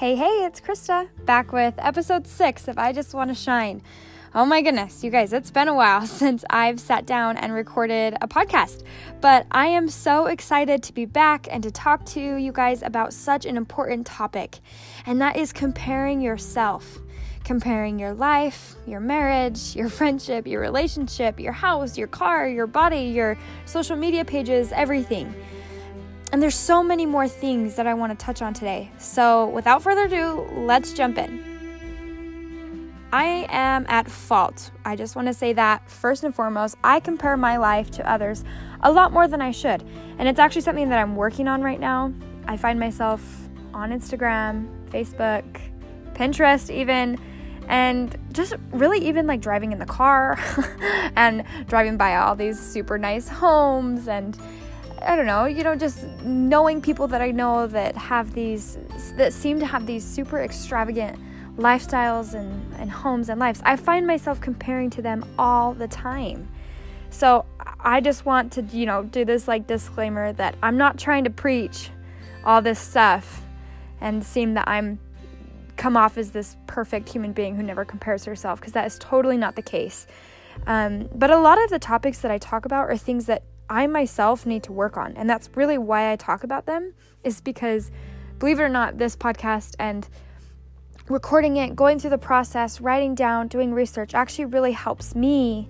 Hey, hey, it's Krista back with episode six of I Just Want to Shine. Oh my goodness, you guys, it's been a while since I've sat down and recorded a podcast, but I am so excited to be back and to talk to you guys about such an important topic, and that is comparing yourself. Comparing your life, your marriage, your friendship, your relationship, your house, your car, your body, your social media pages, everything. And there's so many more things that I want to touch on today. So, without further ado, let's jump in. I am at fault. I just want to say that first and foremost, I compare my life to others a lot more than I should. And it's actually something that I'm working on right now. I find myself on Instagram, Facebook, Pinterest, even, and just really even like driving in the car and driving by all these super nice homes and I don't know, you know, just knowing people that I know that have these, that seem to have these super extravagant lifestyles and, and homes and lives. I find myself comparing to them all the time. So I just want to, you know, do this like disclaimer that I'm not trying to preach all this stuff and seem that I'm come off as this perfect human being who never compares herself because that is totally not the case. Um, but a lot of the topics that I talk about are things that I myself need to work on. And that's really why I talk about them, is because, believe it or not, this podcast and recording it, going through the process, writing down, doing research actually really helps me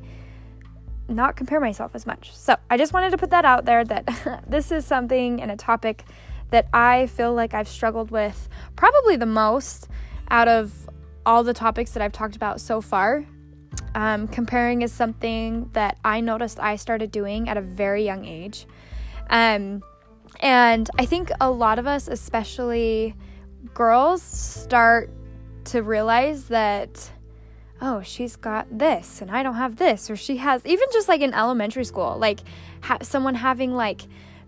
not compare myself as much. So I just wanted to put that out there that this is something and a topic that I feel like I've struggled with probably the most out of all the topics that I've talked about so far. Um, comparing is something that I noticed I started doing at a very young age. Um, and I think a lot of us, especially girls, start to realize that, oh, she's got this and I don't have this, or she has, even just like in elementary school, like ha- someone having like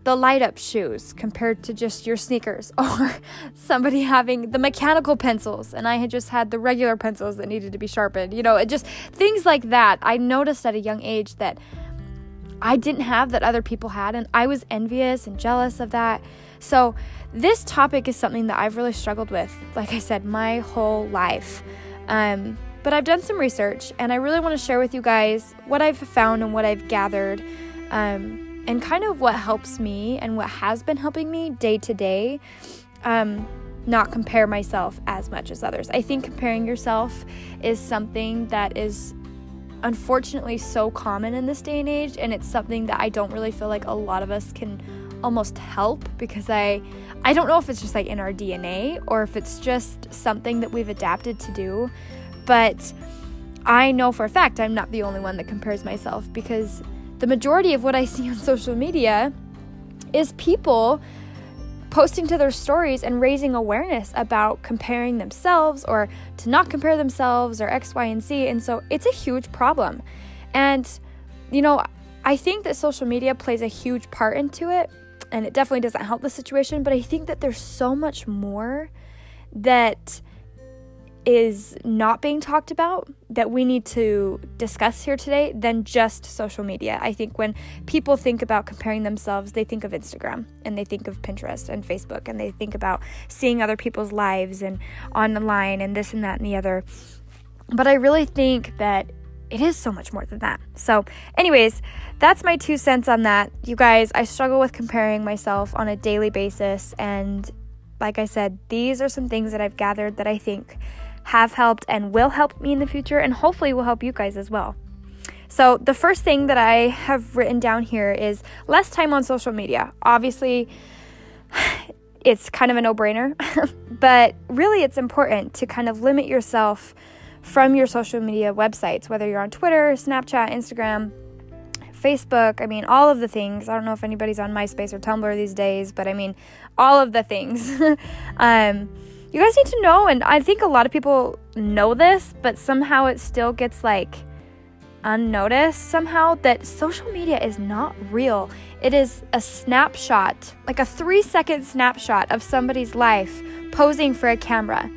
the light up shoes compared to just your sneakers, or somebody having the mechanical pencils, and I had just had the regular pencils that needed to be sharpened. You know, it just things like that. I noticed at a young age that I didn't have that other people had, and I was envious and jealous of that. So, this topic is something that I've really struggled with, like I said, my whole life. Um, but I've done some research, and I really want to share with you guys what I've found and what I've gathered. Um, and kind of what helps me and what has been helping me day to day um, not compare myself as much as others. I think comparing yourself is something that is unfortunately so common in this day and age and it's something that I don't really feel like a lot of us can almost help because I I don't know if it's just like in our DNA or if it's just something that we've adapted to do but I know for a fact I'm not the only one that compares myself because the majority of what I see on social media is people posting to their stories and raising awareness about comparing themselves or to not compare themselves or X, Y, and Z. And so it's a huge problem. And, you know, I think that social media plays a huge part into it. And it definitely doesn't help the situation. But I think that there's so much more that is not being talked about that we need to discuss here today than just social media. I think when people think about comparing themselves, they think of Instagram and they think of Pinterest and Facebook and they think about seeing other people's lives and online and this and that and the other. But I really think that it is so much more than that. So, anyways, that's my two cents on that. You guys, I struggle with comparing myself on a daily basis and like I said, these are some things that I've gathered that I think have helped and will help me in the future, and hopefully will help you guys as well. So, the first thing that I have written down here is less time on social media. Obviously, it's kind of a no brainer, but really, it's important to kind of limit yourself from your social media websites, whether you're on Twitter, Snapchat, Instagram, Facebook. I mean, all of the things. I don't know if anybody's on MySpace or Tumblr these days, but I mean, all of the things. um, you guys need to know, and I think a lot of people know this, but somehow it still gets like unnoticed somehow that social media is not real. It is a snapshot, like a three second snapshot of somebody's life posing for a camera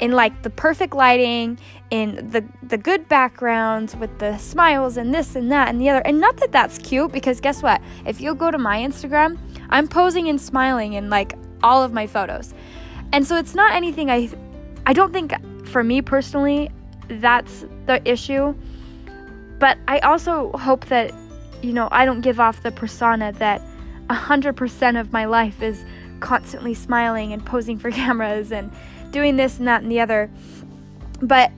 in like the perfect lighting, in the the good backgrounds with the smiles and this and that and the other. And not that that's cute because guess what? If you go to my Instagram, I'm posing and smiling in like all of my photos. And so it's not anything I I don't think for me personally that's the issue. But I also hope that you know, I don't give off the persona that 100% of my life is constantly smiling and posing for cameras and doing this and that and the other. But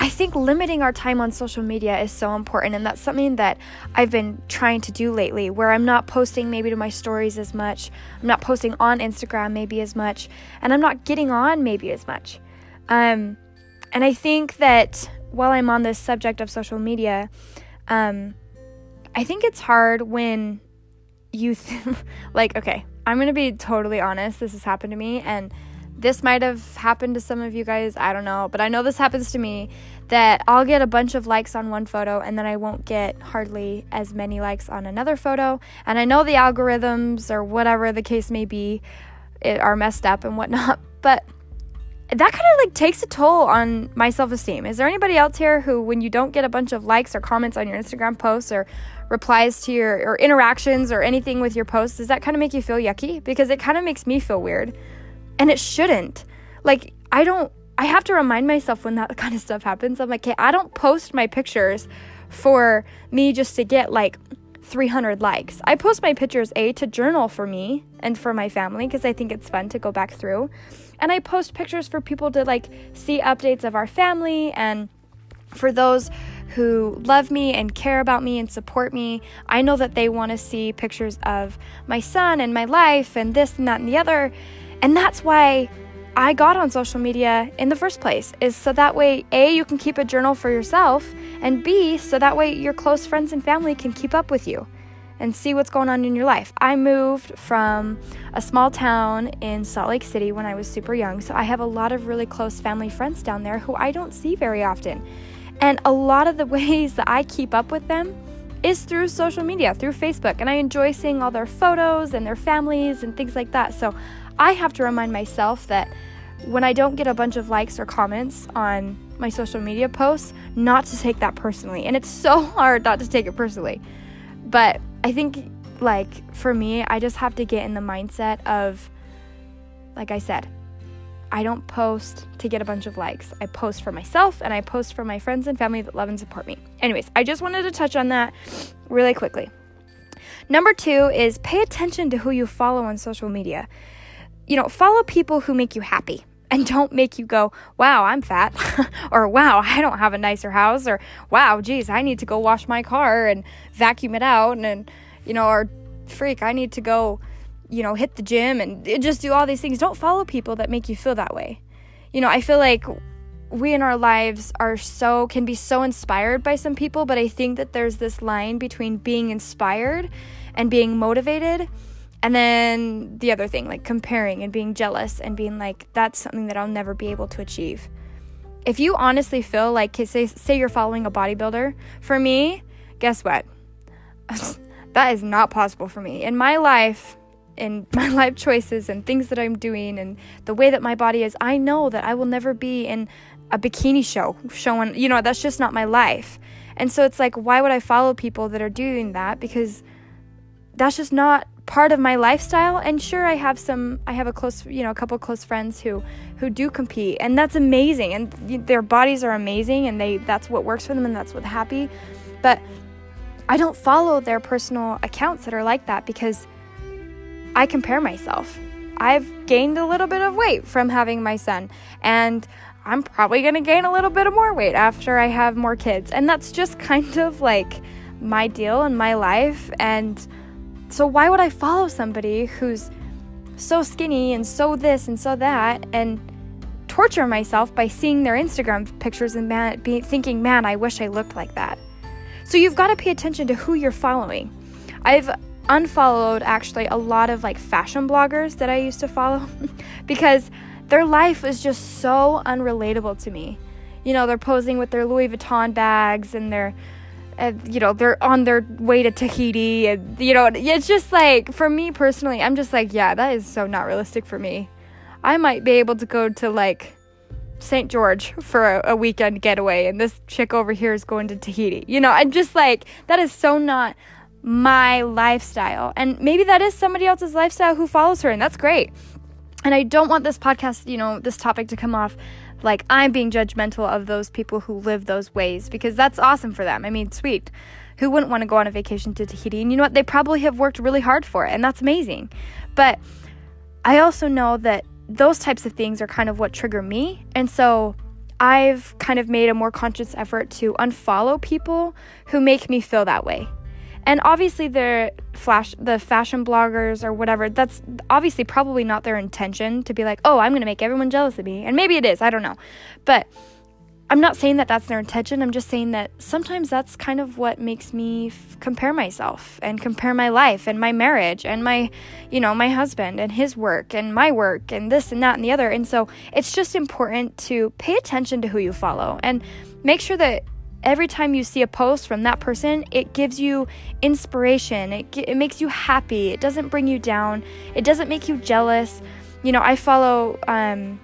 I think limiting our time on social media is so important, and that's something that I've been trying to do lately where I'm not posting maybe to my stories as much, I'm not posting on Instagram maybe as much, and I'm not getting on maybe as much. Um, and I think that while I'm on this subject of social media, um, I think it's hard when you, th- like, okay, I'm gonna be totally honest, this has happened to me, and this might have happened to some of you guys, I don't know, but I know this happens to me that I'll get a bunch of likes on one photo and then I won't get hardly as many likes on another photo. And I know the algorithms or whatever the case may be are messed up and whatnot, but that kind of like takes a toll on my self-esteem. Is there anybody else here who when you don't get a bunch of likes or comments on your Instagram posts or replies to your or interactions or anything with your posts, does that kind of make you feel yucky? Because it kind of makes me feel weird and it shouldn't. Like, I don't, I have to remind myself when that kind of stuff happens. I'm like, okay, I don't post my pictures for me just to get like 300 likes. I post my pictures, A, to journal for me and for my family because I think it's fun to go back through. And I post pictures for people to like see updates of our family and for those who love me and care about me and support me. I know that they want to see pictures of my son and my life and this and that and the other. And that's why I got on social media in the first place, is so that way, A, you can keep a journal for yourself, and B, so that way your close friends and family can keep up with you and see what's going on in your life. I moved from a small town in Salt Lake City when I was super young, so I have a lot of really close family friends down there who I don't see very often. And a lot of the ways that I keep up with them is through social media, through Facebook, and I enjoy seeing all their photos and their families and things like that. So I have to remind myself that when I don't get a bunch of likes or comments on my social media posts, not to take that personally. And it's so hard not to take it personally. But I think, like, for me, I just have to get in the mindset of, like I said, I don't post to get a bunch of likes. I post for myself and I post for my friends and family that love and support me. Anyways, I just wanted to touch on that really quickly. Number two is pay attention to who you follow on social media you know, follow people who make you happy and don't make you go, wow, I'm fat, or wow, I don't have a nicer house, or wow, geez, I need to go wash my car and vacuum it out, and, and you know, or freak, I need to go, you know, hit the gym and eh, just do all these things. Don't follow people that make you feel that way. You know, I feel like we in our lives are so, can be so inspired by some people, but I think that there's this line between being inspired and being motivated and then the other thing, like comparing and being jealous and being like, that's something that I'll never be able to achieve. If you honestly feel like, say, say you're following a bodybuilder, for me, guess what? that is not possible for me. In my life, in my life choices and things that I'm doing and the way that my body is, I know that I will never be in a bikini show showing, you know, that's just not my life. And so it's like, why would I follow people that are doing that? Because that's just not part of my lifestyle and sure i have some i have a close you know a couple close friends who who do compete and that's amazing and their bodies are amazing and they that's what works for them and that's what happy but i don't follow their personal accounts that are like that because i compare myself. I've gained a little bit of weight from having my son and i'm probably to gain a little bit of more weight after i have more kids and that's just kind of like my deal in my life and so why would I follow somebody who's so skinny and so this and so that and torture myself by seeing their Instagram pictures and man, be, thinking, man, I wish I looked like that. So you've got to pay attention to who you're following. I've unfollowed actually a lot of like fashion bloggers that I used to follow because their life is just so unrelatable to me. You know, they're posing with their Louis Vuitton bags and their you know they're on their way to Tahiti and you know it's just like for me personally I'm just like yeah that is so not realistic for me. I might be able to go to like St. George for a, a weekend getaway and this chick over here is going to Tahiti. You know I'm just like that is so not my lifestyle. And maybe that is somebody else's lifestyle who follows her and that's great. And I don't want this podcast, you know, this topic to come off like I'm being judgmental of those people who live those ways because that's awesome for them. I mean, sweet. Who wouldn't want to go on a vacation to Tahiti? And you know what? They probably have worked really hard for it, and that's amazing. But I also know that those types of things are kind of what trigger me. And so I've kind of made a more conscious effort to unfollow people who make me feel that way. And obviously the flash the fashion bloggers or whatever, that's obviously probably not their intention to be like, "Oh, I'm going to make everyone jealous of me." And maybe it is, I don't know. But I'm not saying that that's their intention. I'm just saying that sometimes that's kind of what makes me f- compare myself and compare my life and my marriage and my, you know, my husband and his work and my work and this and that and the other. And so it's just important to pay attention to who you follow and make sure that every time you see a post from that person, it gives you inspiration. It, it makes you happy. It doesn't bring you down. It doesn't make you jealous. You know, I follow, um,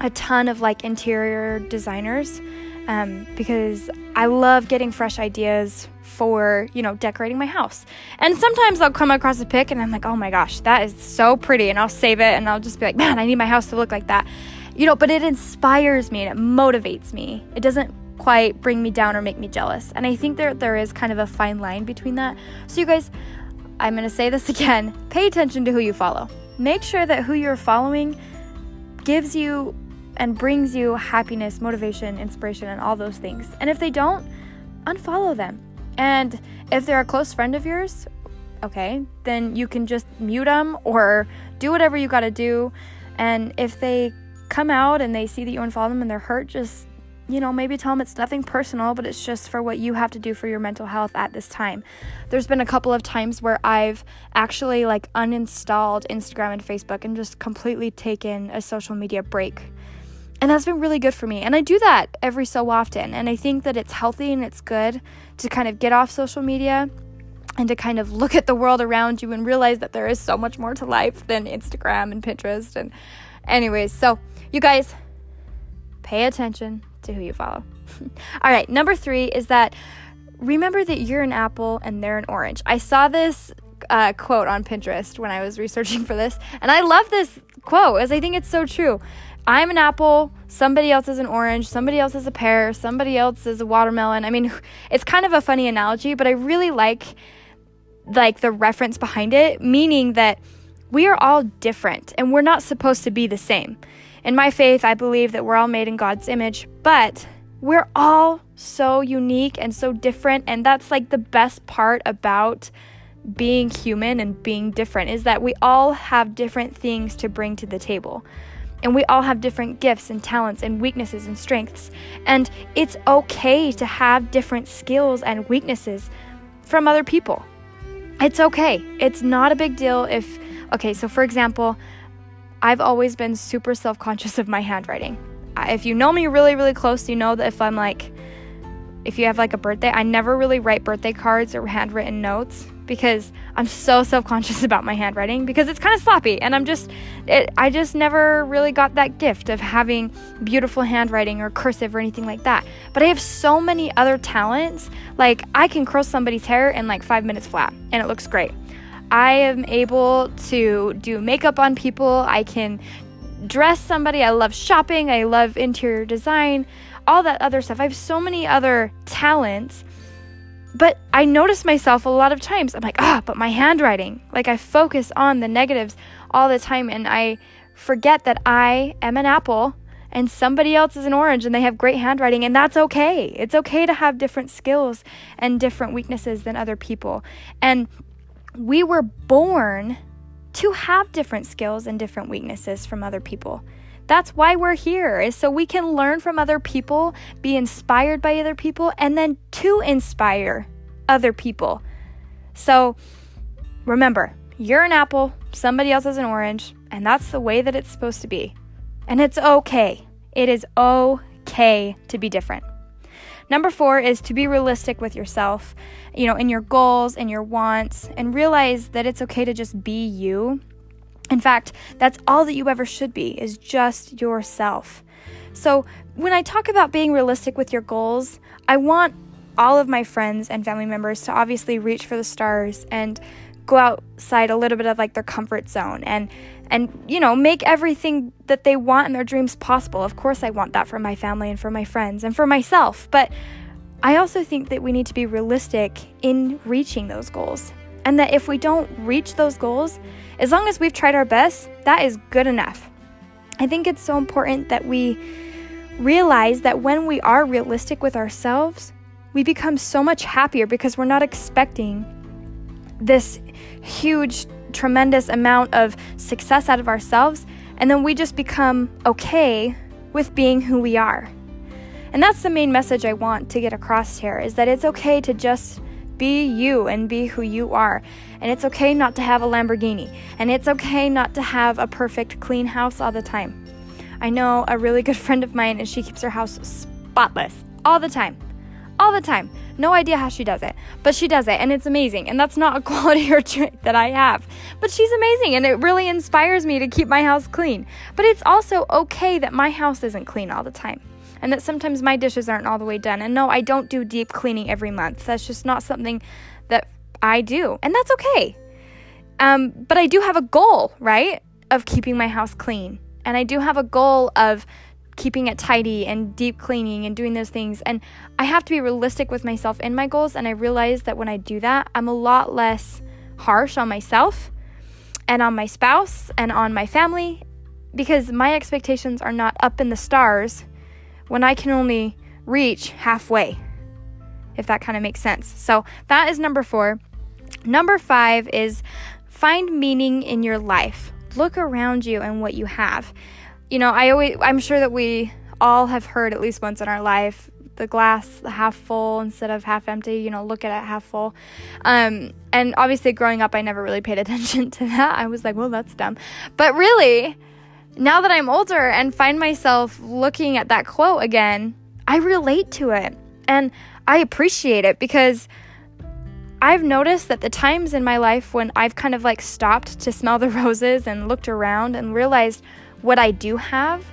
a ton of like interior designers um, because I love getting fresh ideas for you know decorating my house. And sometimes I'll come across a pic and I'm like, oh my gosh, that is so pretty, and I'll save it and I'll just be like, man, I need my house to look like that, you know. But it inspires me and it motivates me. It doesn't quite bring me down or make me jealous. And I think there there is kind of a fine line between that. So you guys, I'm gonna say this again: pay attention to who you follow. Make sure that who you're following gives you and brings you happiness, motivation, inspiration, and all those things. And if they don't, unfollow them. And if they're a close friend of yours, okay, then you can just mute them or do whatever you got to do. And if they come out and they see that you unfollow them and they're hurt, just you know, maybe tell them it's nothing personal, but it's just for what you have to do for your mental health at this time. There's been a couple of times where I've actually like uninstalled Instagram and Facebook and just completely taken a social media break and that's been really good for me. And I do that every so often. And I think that it's healthy and it's good to kind of get off social media and to kind of look at the world around you and realize that there is so much more to life than Instagram and Pinterest. And, anyways, so you guys pay attention to who you follow. All right, number three is that remember that you're an apple and they're an orange. I saw this uh, quote on Pinterest when I was researching for this, and I love this quote as I think it's so true. I'm an apple, somebody else is an orange, somebody else is a pear, somebody else is a watermelon. I mean, it's kind of a funny analogy, but I really like like the reference behind it, meaning that we are all different and we're not supposed to be the same. In my faith, I believe that we're all made in God's image, but we're all so unique and so different and that's like the best part about being human and being different is that we all have different things to bring to the table. And we all have different gifts and talents and weaknesses and strengths. And it's okay to have different skills and weaknesses from other people. It's okay. It's not a big deal if, okay, so for example, I've always been super self conscious of my handwriting. If you know me really, really close, you know that if I'm like, if you have like a birthday, I never really write birthday cards or handwritten notes because I'm so self-conscious about my handwriting because it's kind of sloppy and I'm just it, I just never really got that gift of having beautiful handwriting or cursive or anything like that. But I have so many other talents. Like I can curl somebody's hair in like 5 minutes flat and it looks great. I am able to do makeup on people. I can dress somebody. I love shopping. I love interior design, all that other stuff. I have so many other talents but I notice myself a lot of times. I'm like, ah, but my handwriting. Like I focus on the negatives all the time and I forget that I am an apple and somebody else is an orange and they have great handwriting and that's okay. It's okay to have different skills and different weaknesses than other people. And we were born to have different skills and different weaknesses from other people. That's why we're here, is so we can learn from other people, be inspired by other people, and then to inspire other people. So remember, you're an apple, somebody else is an orange, and that's the way that it's supposed to be. And it's okay. It is okay to be different. Number four is to be realistic with yourself, you know, in your goals and your wants, and realize that it's okay to just be you in fact, that's all that you ever should be, is just yourself. So, when I talk about being realistic with your goals, I want all of my friends and family members to obviously reach for the stars and go outside a little bit of like their comfort zone and and you know make everything that they want in their dreams possible. Of course i want that for my family and for my friends and for myself but i also think that we need to be realistic in reaching those goals and that if we don't reach those goals as long as we've tried our best that is good enough. I think it's so important that we realize that when we are realistic with ourselves we become so much happier because we're not expecting this huge tremendous amount of success out of ourselves, and then we just become okay with being who we are. And that's the main message I want to get across here is that it's okay to just be you and be who you are. And it's okay not to have a Lamborghini. And it's okay not to have a perfect clean house all the time. I know a really good friend of mine and she keeps her house spotless all the time all the time. No idea how she does it, but she does it and it's amazing. And that's not a quality or trait that I have. But she's amazing and it really inspires me to keep my house clean. But it's also okay that my house isn't clean all the time. And that sometimes my dishes aren't all the way done. And no, I don't do deep cleaning every month. That's just not something that I do. And that's okay. Um, but I do have a goal, right? Of keeping my house clean. And I do have a goal of keeping it tidy and deep cleaning and doing those things. And I have to be realistic with myself and my goals. And I realize that when I do that, I'm a lot less harsh on myself and on my spouse and on my family because my expectations are not up in the stars when I can only reach halfway, if that kind of makes sense. So that is number four. Number five is find meaning in your life. Look around you and what you have you know, I always, I'm sure that we all have heard at least once in our life the glass half full instead of half empty, you know, look at it half full. Um, and obviously, growing up, I never really paid attention to that. I was like, well, that's dumb. But really, now that I'm older and find myself looking at that quote again, I relate to it and I appreciate it because I've noticed that the times in my life when I've kind of like stopped to smell the roses and looked around and realized, what I do have,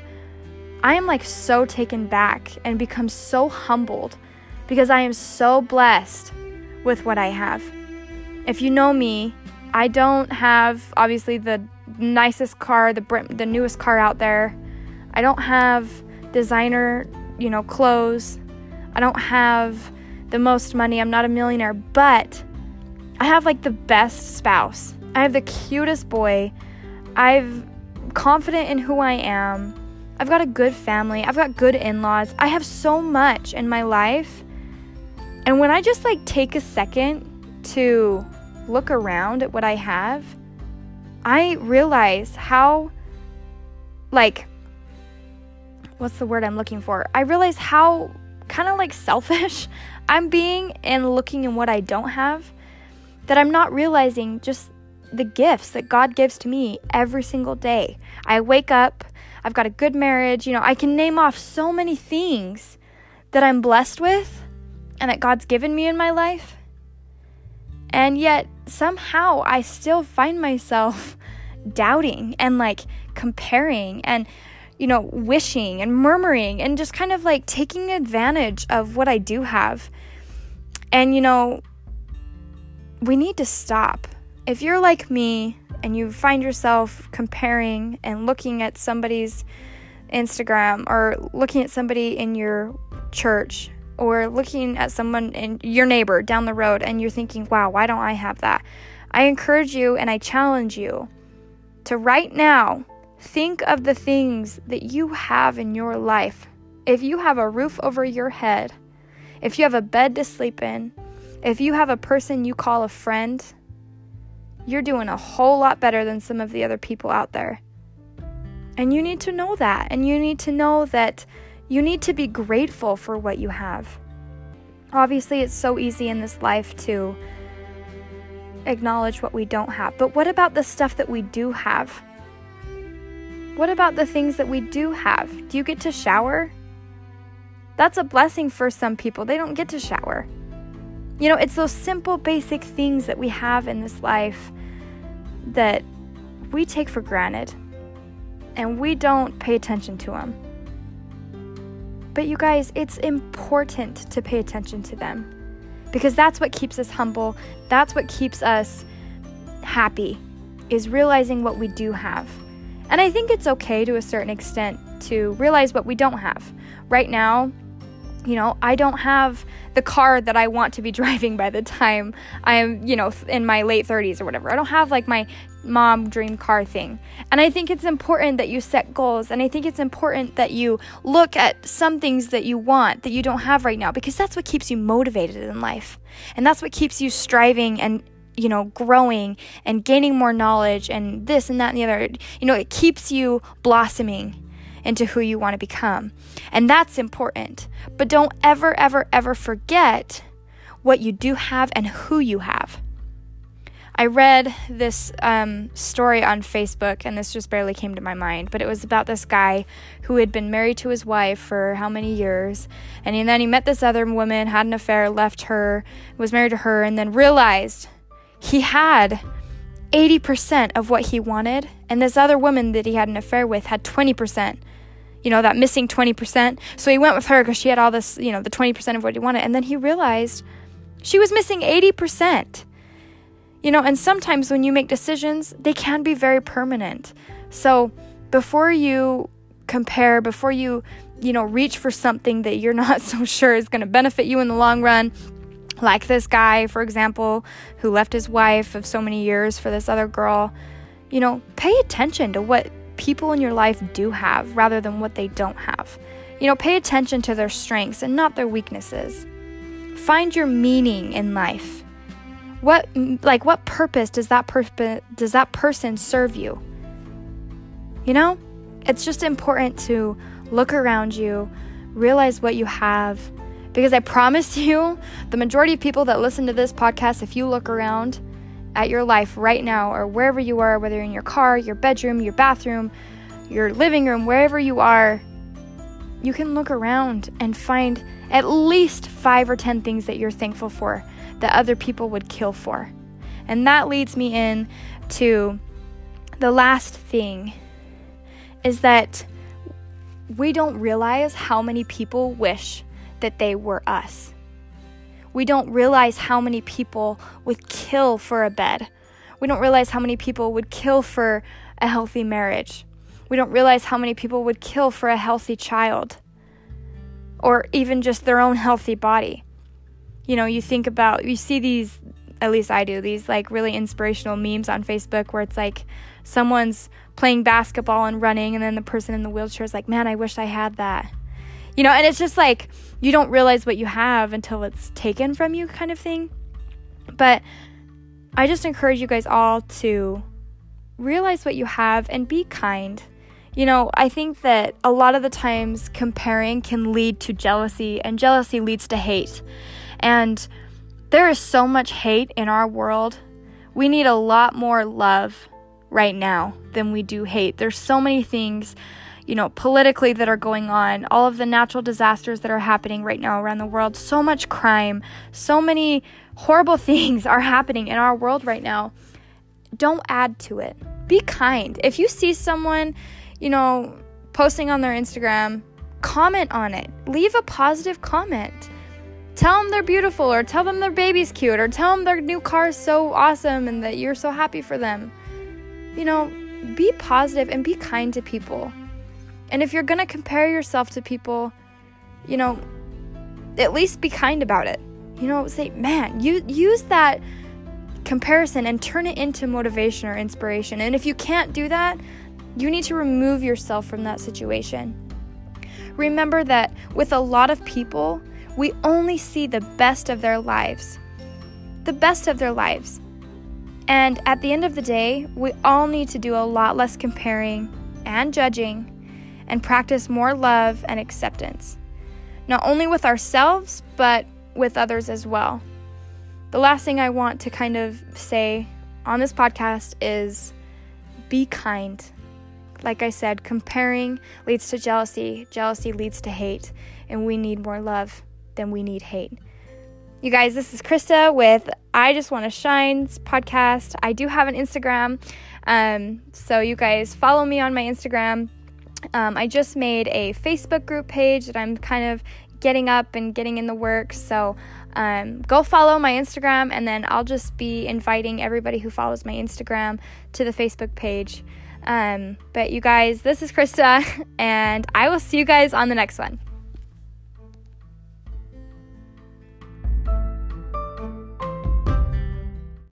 I am like so taken back and become so humbled because I am so blessed with what I have. If you know me, I don't have obviously the nicest car, the the newest car out there. I don't have designer, you know, clothes. I don't have the most money. I'm not a millionaire, but I have like the best spouse. I have the cutest boy. I've confident in who I am. I've got a good family. I've got good in laws. I have so much in my life. And when I just like take a second to look around at what I have, I realize how, like, what's the word I'm looking for? I realize how kind of like selfish I'm being and looking in what I don't have that I'm not realizing just the gifts that God gives to me every single day. I wake up, I've got a good marriage, you know, I can name off so many things that I'm blessed with and that God's given me in my life. And yet, somehow, I still find myself doubting and like comparing and, you know, wishing and murmuring and just kind of like taking advantage of what I do have. And, you know, we need to stop if you're like me and you find yourself comparing and looking at somebody's Instagram or looking at somebody in your church or looking at someone in your neighbor down the road and you're thinking, wow, why don't I have that? I encourage you and I challenge you to right now think of the things that you have in your life. If you have a roof over your head, if you have a bed to sleep in, if you have a person you call a friend, you're doing a whole lot better than some of the other people out there. And you need to know that. And you need to know that you need to be grateful for what you have. Obviously, it's so easy in this life to acknowledge what we don't have. But what about the stuff that we do have? What about the things that we do have? Do you get to shower? That's a blessing for some people. They don't get to shower. You know, it's those simple, basic things that we have in this life that we take for granted and we don't pay attention to them. But you guys, it's important to pay attention to them because that's what keeps us humble. That's what keeps us happy is realizing what we do have. And I think it's okay to a certain extent to realize what we don't have. Right now, you know, I don't have the car that I want to be driving by the time I am, you know, in my late 30s or whatever. I don't have like my mom dream car thing. And I think it's important that you set goals and I think it's important that you look at some things that you want that you don't have right now because that's what keeps you motivated in life. And that's what keeps you striving and you know, growing and gaining more knowledge and this and that and the other. You know, it keeps you blossoming into who you want to become. And that's important. But don't ever, ever, ever forget what you do have and who you have. I read this um, story on Facebook, and this just barely came to my mind, but it was about this guy who had been married to his wife for how many years, and then he met this other woman, had an affair, left her, was married to her, and then realized he had 80% of what he wanted, and this other woman that he had an affair with had 20% you know, that missing 20%. So he went with her because she had all this, you know, the 20% of what he wanted. And then he realized she was missing 80%. You know, and sometimes when you make decisions, they can be very permanent. So before you compare, before you, you know, reach for something that you're not so sure is going to benefit you in the long run, like this guy, for example, who left his wife of so many years for this other girl, you know, pay attention to what people in your life do have rather than what they don't have. You know, pay attention to their strengths and not their weaknesses. Find your meaning in life. What like what purpose does that purpose does that person serve you? You know? It's just important to look around you, realize what you have because I promise you, the majority of people that listen to this podcast if you look around, at your life right now or wherever you are, whether in your car, your bedroom, your bathroom, your living room, wherever you are, you can look around and find at least five or 10 things that you're thankful for that other people would kill for. And that leads me in to the last thing is that we don't realize how many people wish that they were us we don't realize how many people would kill for a bed. We don't realize how many people would kill for a healthy marriage. We don't realize how many people would kill for a healthy child or even just their own healthy body. You know, you think about, you see these, at least I do, these like really inspirational memes on Facebook where it's like someone's playing basketball and running, and then the person in the wheelchair is like, man, I wish I had that. You know, and it's just like you don't realize what you have until it's taken from you, kind of thing. But I just encourage you guys all to realize what you have and be kind. You know, I think that a lot of the times comparing can lead to jealousy, and jealousy leads to hate. And there is so much hate in our world. We need a lot more love right now than we do hate. There's so many things you know, politically that are going on, all of the natural disasters that are happening right now around the world, so much crime, so many horrible things are happening in our world right now. Don't add to it. Be kind. If you see someone, you know, posting on their Instagram, comment on it. Leave a positive comment. Tell them they're beautiful, or tell them their baby's cute, or tell them their new car is so awesome and that you're so happy for them. You know, be positive and be kind to people. And if you're going to compare yourself to people, you know, at least be kind about it. You know, say, man, you use that comparison and turn it into motivation or inspiration. And if you can't do that, you need to remove yourself from that situation. Remember that with a lot of people, we only see the best of their lives. The best of their lives. And at the end of the day, we all need to do a lot less comparing and judging and practice more love and acceptance, not only with ourselves, but with others as well. The last thing I want to kind of say on this podcast is be kind. Like I said, comparing leads to jealousy, jealousy leads to hate, and we need more love than we need hate. You guys, this is Krista with I Just Want to Shine podcast. I do have an Instagram, um, so you guys follow me on my Instagram. Um, I just made a Facebook group page that I'm kind of getting up and getting in the works. So um, go follow my Instagram, and then I'll just be inviting everybody who follows my Instagram to the Facebook page. Um, but you guys, this is Krista, and I will see you guys on the next one.